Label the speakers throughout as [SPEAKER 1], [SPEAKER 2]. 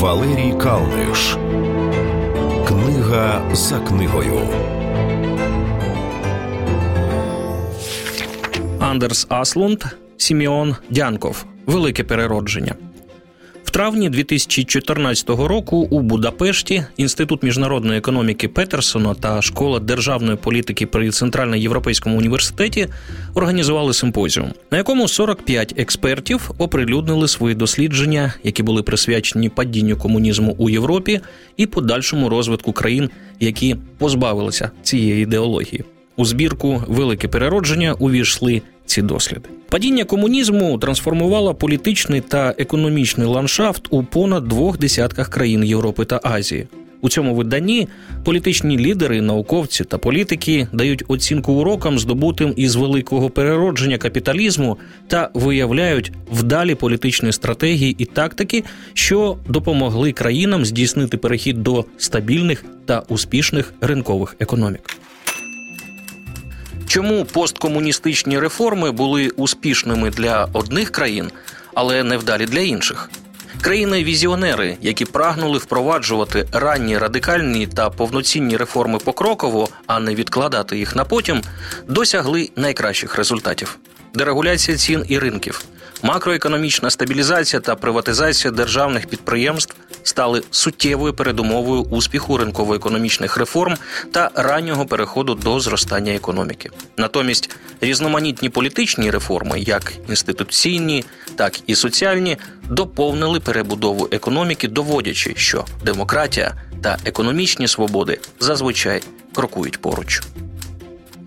[SPEAKER 1] Валерій Калниш. Книга за книгою.
[SPEAKER 2] Андерс Аслунд Сіміон Дянков. Велике переродження. Травні 2014 року у Будапешті Інститут міжнародної економіки Петерсона та школа державної політики при Центрально-Європейському університеті організували симпозіум, на якому 45 експертів оприлюднили свої дослідження, які були присвячені падінню комунізму у Європі і подальшому розвитку країн, які позбавилися цієї ідеології. У збірку Велике переродження увійшли ці досліди. Падіння комунізму трансформувало політичний та економічний ландшафт у понад двох десятках країн Європи та Азії. У цьому виданні політичні лідери, науковці та політики дають оцінку урокам, здобутим із великого переродження капіталізму, та виявляють вдалі політичні стратегії і тактики, що допомогли країнам здійснити перехід до стабільних та успішних ринкових економік. Чому посткомуністичні реформи були успішними для одних країн, але невдалі для інших? Країни-візіонери, які прагнули впроваджувати ранні радикальні та повноцінні реформи покроково, а не відкладати їх на потім, досягли найкращих результатів: дерегуляція цін і ринків, макроекономічна стабілізація та приватизація державних підприємств стали суттєвою передумовою успіху ринково-економічних реформ та раннього переходу до зростання економіки. Натомість різноманітні політичні реформи, як інституційні, так і соціальні, доповнили перебудову економіки, доводячи, що демократія та економічні свободи зазвичай крокують поруч.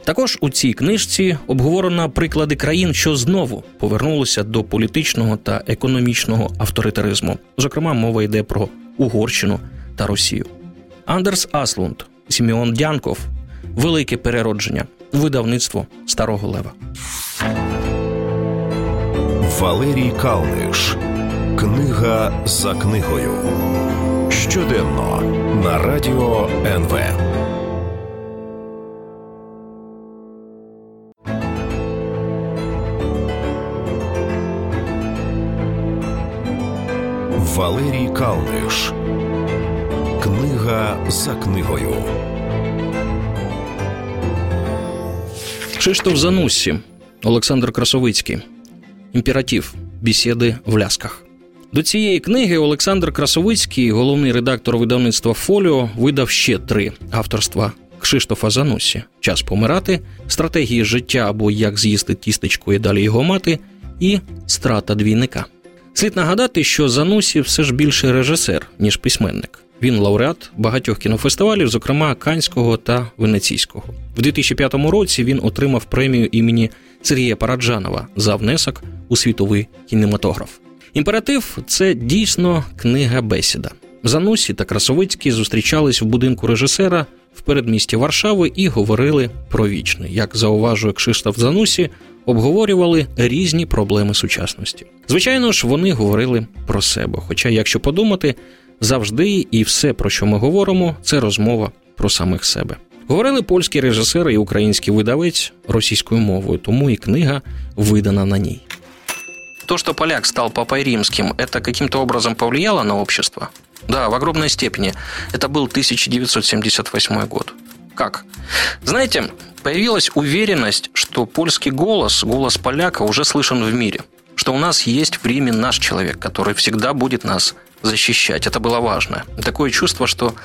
[SPEAKER 2] Також у цій книжці обговорено приклади країн, що знову повернулися до політичного та економічного авторитаризму. Зокрема, мова йде про Угорщину та Росію. Андерс Аслунд, Сіміон Дянков, Велике переродження, видавництво Старого Лева.
[SPEAKER 1] Валерій Калниш. Книга за книгою. Щоденно на радіо НВ. Валерій Калниш. Книга за книгою.
[SPEAKER 2] Кшиштоф Зануссі, Олександр Красовицький. Імператив. Бесіди в лясках. До цієї книги Олександр Красовицький, головний редактор видавництва Фоліо, видав ще три авторства Кшиштофа Занусі Час помирати, стратегії життя або як з'їсти тістечко і далі його мати, і страта двійника. Слід нагадати, що Занусі все ж більше режисер, ніж письменник. Він лауреат багатьох кінофестивалів, зокрема Канського та Венеційського. В 2005 році він отримав премію імені Сергія Параджанова за внесок у світовий кінематограф. Імператив це дійсно книга бесіда. Занусі та Красовицький зустрічались в будинку режисера в передмісті Варшави і говорили про вічне. Як зауважує Кшиштоф Занусі, обговорювали різні проблеми сучасності. Звичайно ж, вони говорили про себе. Хоча, якщо подумати, завжди і все, про що ми говоримо, це розмова про самих себе. Говорили польські режисери і український видавець російською мовою, тому і книга видана на ній. То, что поляк стал папой римским, это каким-то образом повлияло на общество? Да, в огромной степени. Это был 1978 год. Как? Знаете, появилась уверенность, что польский голос, голос поляка уже слышен в мире. Что у нас есть в Риме наш человек, который всегда будет нас защищать. Это было важно. Такое чувство, что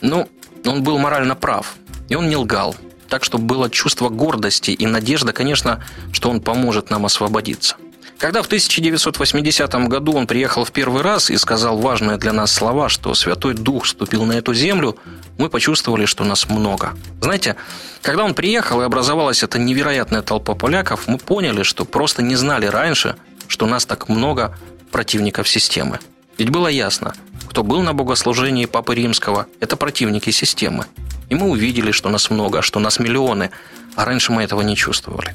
[SPEAKER 2] ну, он был морально прав. И он не лгал. Так что было чувство гордости и надежда, конечно, что он поможет нам освободиться. Когда в 1980 году он приехал в первый раз и сказал важные для нас слова, что Святой Дух ступил на эту землю, мы почувствовали, что нас много. Знаете, когда он приехал и образовалась эта невероятная толпа поляков, мы поняли, что просто не знали раньше, что нас так много противников системы. Ведь было ясно, кто был на богослужении Папы Римского, это противники системы. И мы увидели, что нас много, что нас миллионы, а раньше мы этого не чувствовали.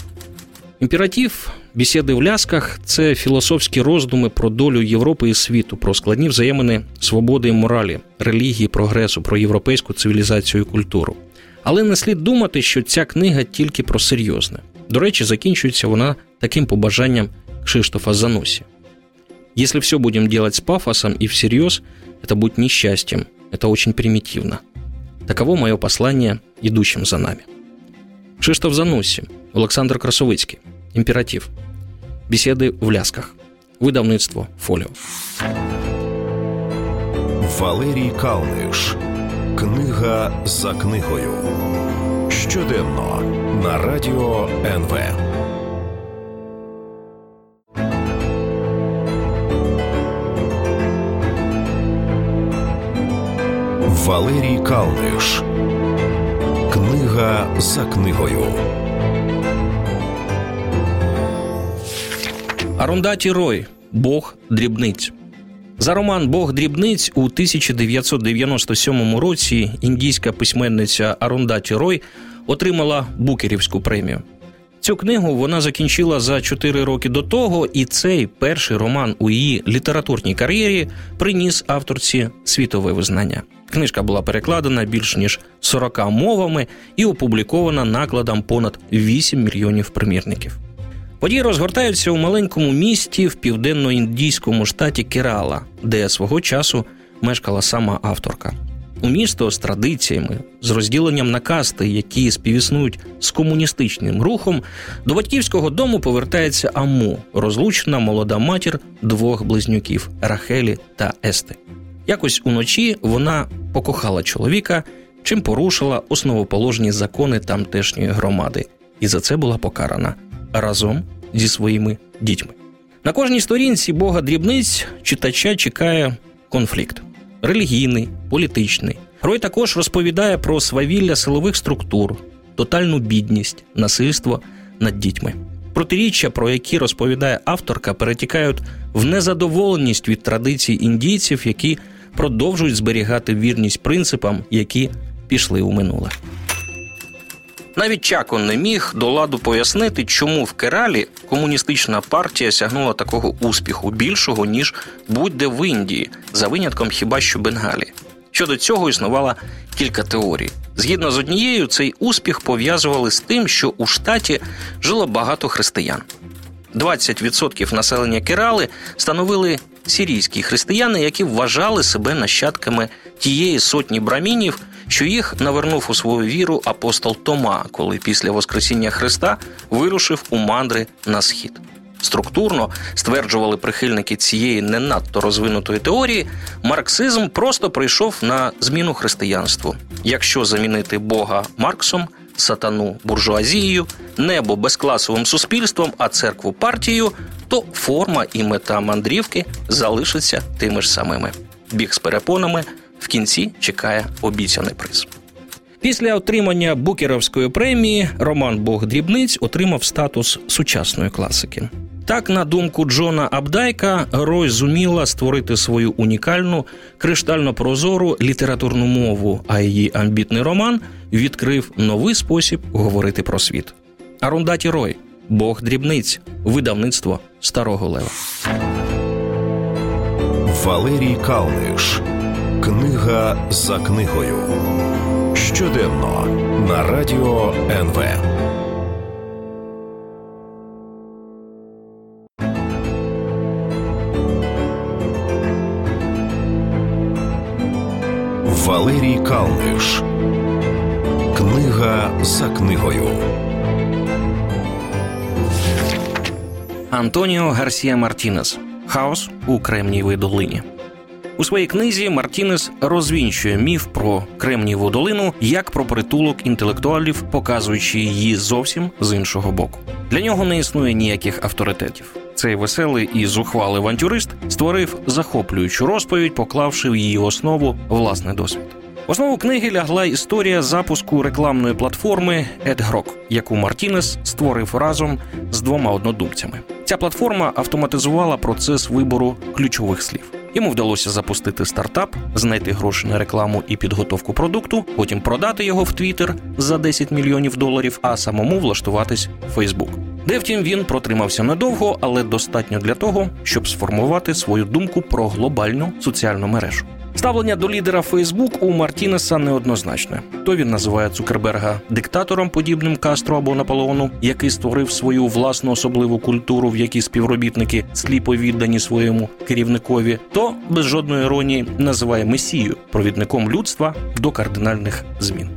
[SPEAKER 2] Імператив бесіди в лясках це філософські роздуми про долю Європи і світу, про складні взаємини свободи і моралі, релігії, прогресу, про європейську цивілізацію і культуру. Але не слід думати, що ця книга тільки про серйозне. До речі, закінчується вона таким побажанням Кшиштофа Занусі. Если все будем делать с пафосом и всерьез, это будет несчастьем, это очень примитивно. Таково мое послание идущим за нами. Кшиштоф Занусі, Олександр Красовицький. Імператив. Бесіди в лясках. Видавництво Фоліо.
[SPEAKER 1] Валерій Калниш. Книга за книгою. Щоденно на радіо НВ. Валерій Калниш. Книга за книгою.
[SPEAKER 2] Арундаті Рой. Бог дрібниць. За роман Бог дрібниць у 1997 році індійська письменниця Арундаті Рой отримала Букерівську премію. Цю книгу вона закінчила за 4 роки до того, і цей перший роман у її літературній кар'єрі приніс авторці світове визнання. Книжка була перекладена більш ніж 40 мовами і опублікована накладом понад 8 мільйонів примірників. Події розгортаються у маленькому місті в південно-індійському штаті Керала, де свого часу мешкала сама авторка. У місто з традиціями, з розділенням на касти, які співіснують з комуністичним рухом, до батьківського дому повертається Аму, розлучена молода матір двох близнюків Рахелі та Ести. Якось уночі вона покохала чоловіка, чим порушила основоположні закони тамтешньої громади, і за це була покарана разом зі своїми дітьми. На кожній сторінці Бога дрібниць читача чекає конфлікт релігійний, політичний. Рой також розповідає про свавілля силових структур, тотальну бідність, насильство над дітьми. Протиріччя, про які розповідає авторка, перетікають в незадоволеність від традицій індійців, які продовжують зберігати вірність принципам, які пішли у минуле. Навіть Чакон не міг до ладу пояснити, чому в Кералі комуністична партія сягнула такого успіху більшого ніж будь-де в Індії, за винятком хіба що Бенгалі. Щодо цього існувало кілька теорій. Згідно з однією, цей успіх пов'язували з тим, що у штаті жило багато християн. 20% населення Керали становили сирійські християни, які вважали себе нащадками тієї сотні брамінів, що їх навернув у свою віру апостол Тома, коли після Воскресіння Христа вирушив у мандри на схід. Структурно стверджували прихильники цієї не надто розвинутої теорії, марксизм просто прийшов на зміну християнству. Якщо замінити Бога Марксом, сатану буржуазією, небо безкласовим суспільством, а церкву партією, то форма і мета мандрівки залишаться тими ж самими. Біг з перепонами в кінці чекає обіцяний приз. Після отримання Букеровської премії роман Бог дрібниць отримав статус сучасної класики. Так, на думку Джона Абдайка, Рой зуміла створити свою унікальну криштально прозору літературну мову, а її амбітний роман відкрив новий спосіб говорити про світ. Арундаті Рой, Бог дрібниць, видавництво Старого Лева.
[SPEAKER 1] Валерій Калниш. Книга за книгою. Щоденно на радіо НВ. Калниш. Книга за книгою.
[SPEAKER 2] Антоніо Гарсія Мартінес Хаос у Кремнієвій долині. У своїй книзі Мартінес розвінчує міф про Кремнієву долину як про притулок інтелектуалів, показуючи її зовсім з іншого боку. Для нього не існує ніяких авторитетів. Цей веселий і зухвалий авантюрист створив захоплюючу розповідь, поклавши в її основу власний досвід. В основу книги лягла історія запуску рекламної платформи AdGrock, яку Мартінес створив разом з двома однодумцями. Ця платформа автоматизувала процес вибору ключових слів. Йому вдалося запустити стартап, знайти гроші на рекламу і підготовку продукту, потім продати його в Твіттер за 10 мільйонів доларів, а самому влаштуватись в Фейсбук. Де втім він протримався недовго, але достатньо для того, щоб сформувати свою думку про глобальну соціальну мережу. Ставлення до лідера Фейсбук у Мартінеса неоднозначне. То він називає Цукерберга диктатором, подібним Кастро або Наполеону, який створив свою власну особливу культуру, в якій співробітники сліпо віддані своєму керівникові, то без жодної іронії називає Месію, провідником людства до кардинальних змін.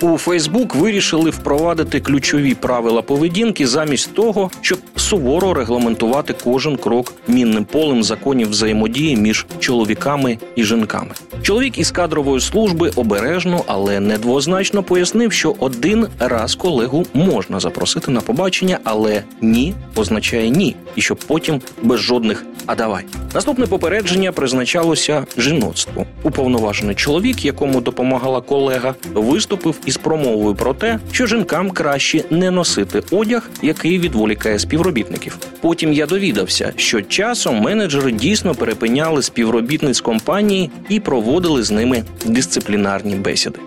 [SPEAKER 2] У Фейсбук вирішили впровадити ключові правила поведінки замість того, щоб суворо регламентувати кожен крок мінним полем законів взаємодії між чоловіками і жінками. Чоловік із кадрової служби обережно, але недвозначно пояснив, що один раз колегу можна запросити на побачення, але ні означає ні, і щоб потім без жодних а давай. Наступне попередження призначалося жіноцтву. Уповноважений чоловік, якому допомагала колега, виступив із промовою про те, що жінкам краще не носити одяг, який відволікає співробітників. Потім я довідався, що часом менеджери дійсно перепиняли співробітниць компанії і проводили з ними дисциплінарні бесіди.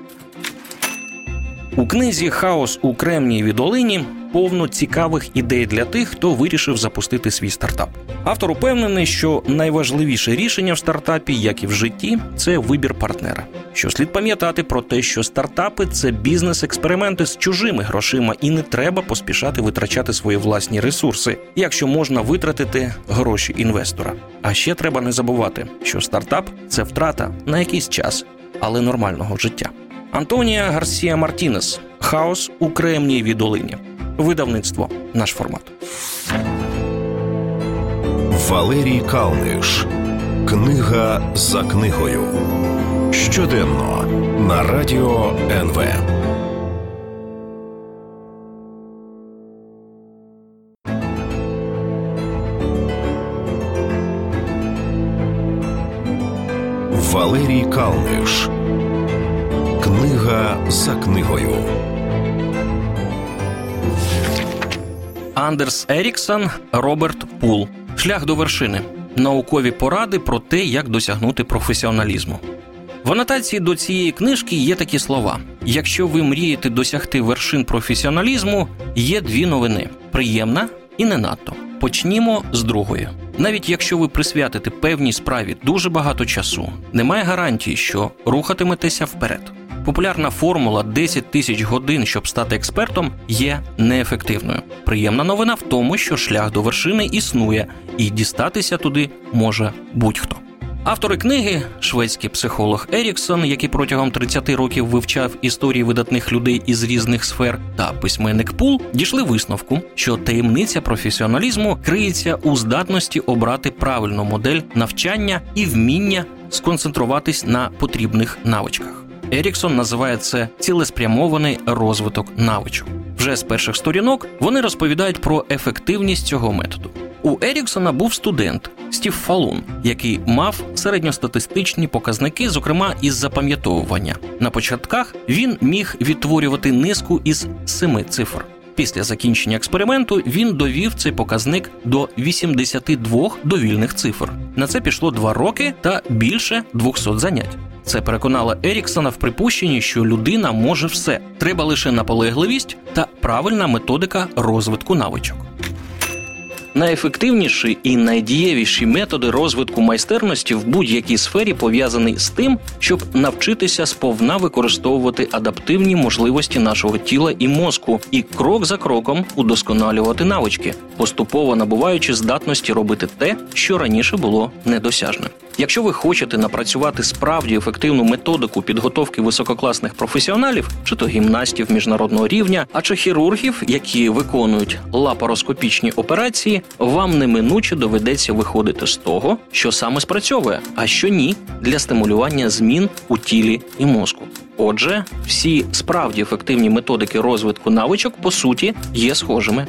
[SPEAKER 2] У книзі Хаос у Кремнієвій долині повно цікавих ідей для тих, хто вирішив запустити свій стартап. Автор упевнений, що найважливіше рішення в стартапі, як і в житті, це вибір партнера. Що слід пам'ятати про те, що стартапи це бізнес-експерименти з чужими грошима, і не треба поспішати витрачати свої власні ресурси, якщо можна витратити гроші інвестора. А ще треба не забувати, що стартап це втрата на якийсь час, але нормального життя. Антонія Гарсія Мартінес Хаос у Кремнієвій долині. Видавництво наш формат.
[SPEAKER 1] Валерій Калниш. Книга за книгою. Щоденно на радіо НВ. Валерій Калниш. Книга за книгою.
[SPEAKER 2] Андерс Еріксон, Роберт Пул. Шлях до вершини. Наукові поради про те, як досягнути професіоналізму. В анотації до цієї книжки є такі слова: якщо ви мрієте досягти вершин професіоналізму, є дві новини: приємна і не надто. Почнімо з другої. Навіть якщо ви присвятите певній справі дуже багато часу, немає гарантії, що рухатиметеся вперед. Популярна формула 10 тисяч годин, щоб стати експертом, є неефективною. Приємна новина в тому, що шлях до вершини існує, і дістатися туди може будь-хто. Автори книги, шведський психолог Еріксон, який протягом 30 років вивчав історії видатних людей із різних сфер, та письменник Пул дійшли висновку, що таємниця професіоналізму криється у здатності обрати правильну модель навчання і вміння сконцентруватись на потрібних навичках. Еріксон називає це цілеспрямований розвиток навичок. Вже з перших сторінок вони розповідають про ефективність цього методу. У Еріксона був студент Стів Фалун, який мав середньостатистичні показники, зокрема із запам'ятовування. На початках він міг відтворювати низку із семи цифр. Після закінчення експерименту він довів цей показник до 82 довільних цифр. На це пішло два роки та більше 200 занять. Це переконало Еріксона в припущенні, що людина може все. Треба лише наполегливість та правильна методика розвитку навичок. Найефективніші і найдієвіші методи розвитку майстерності в будь-якій сфері пов'язані з тим, щоб навчитися сповна використовувати адаптивні можливості нашого тіла і мозку, і крок за кроком удосконалювати навички, поступово набуваючи здатності робити те, що раніше було недосяжним. Якщо ви хочете напрацювати справді ефективну методику підготовки висококласних професіоналів, чи то гімнастів міжнародного рівня, а чи хірургів, які виконують лапароскопічні операції, вам неминуче доведеться виходити з того, що саме спрацьовує, а що ні, для стимулювання змін у тілі і мозку. Отже, всі справді ефективні методики розвитку навичок по суті є схожими.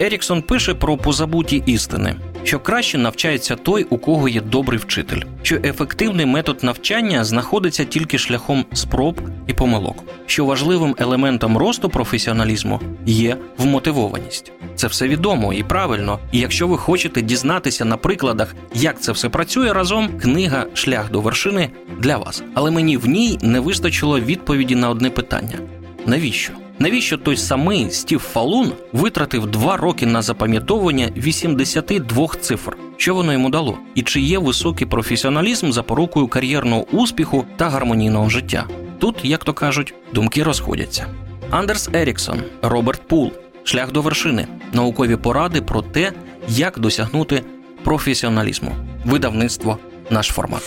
[SPEAKER 2] Еріксон пише про позабуті істини, що краще навчається той, у кого є добрий вчитель, що ефективний метод навчання знаходиться тільки шляхом спроб і помилок, що важливим елементом росту професіоналізму є вмотивованість. Це все відомо і правильно. І якщо ви хочете дізнатися на прикладах, як це все працює разом, книга Шлях до вершини для вас. Але мені в ній не вистачило відповіді на одне питання: навіщо? Навіщо той самий Стів Фалун витратив два роки на запам'ятовування 82 цифр? Що воно йому дало? І чи є високий професіоналізм запорукою кар'єрного успіху та гармонійного життя? Тут, як то кажуть, думки розходяться. Андерс Еріксон, Роберт Пул, шлях до вершини, наукові поради про те, як досягнути професіоналізму. Видавництво наш формат.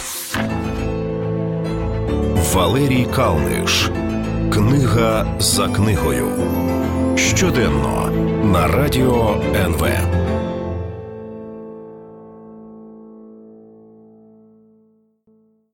[SPEAKER 1] Валерій Калниш. Книга за книгою. Щоденно на радіо НВ.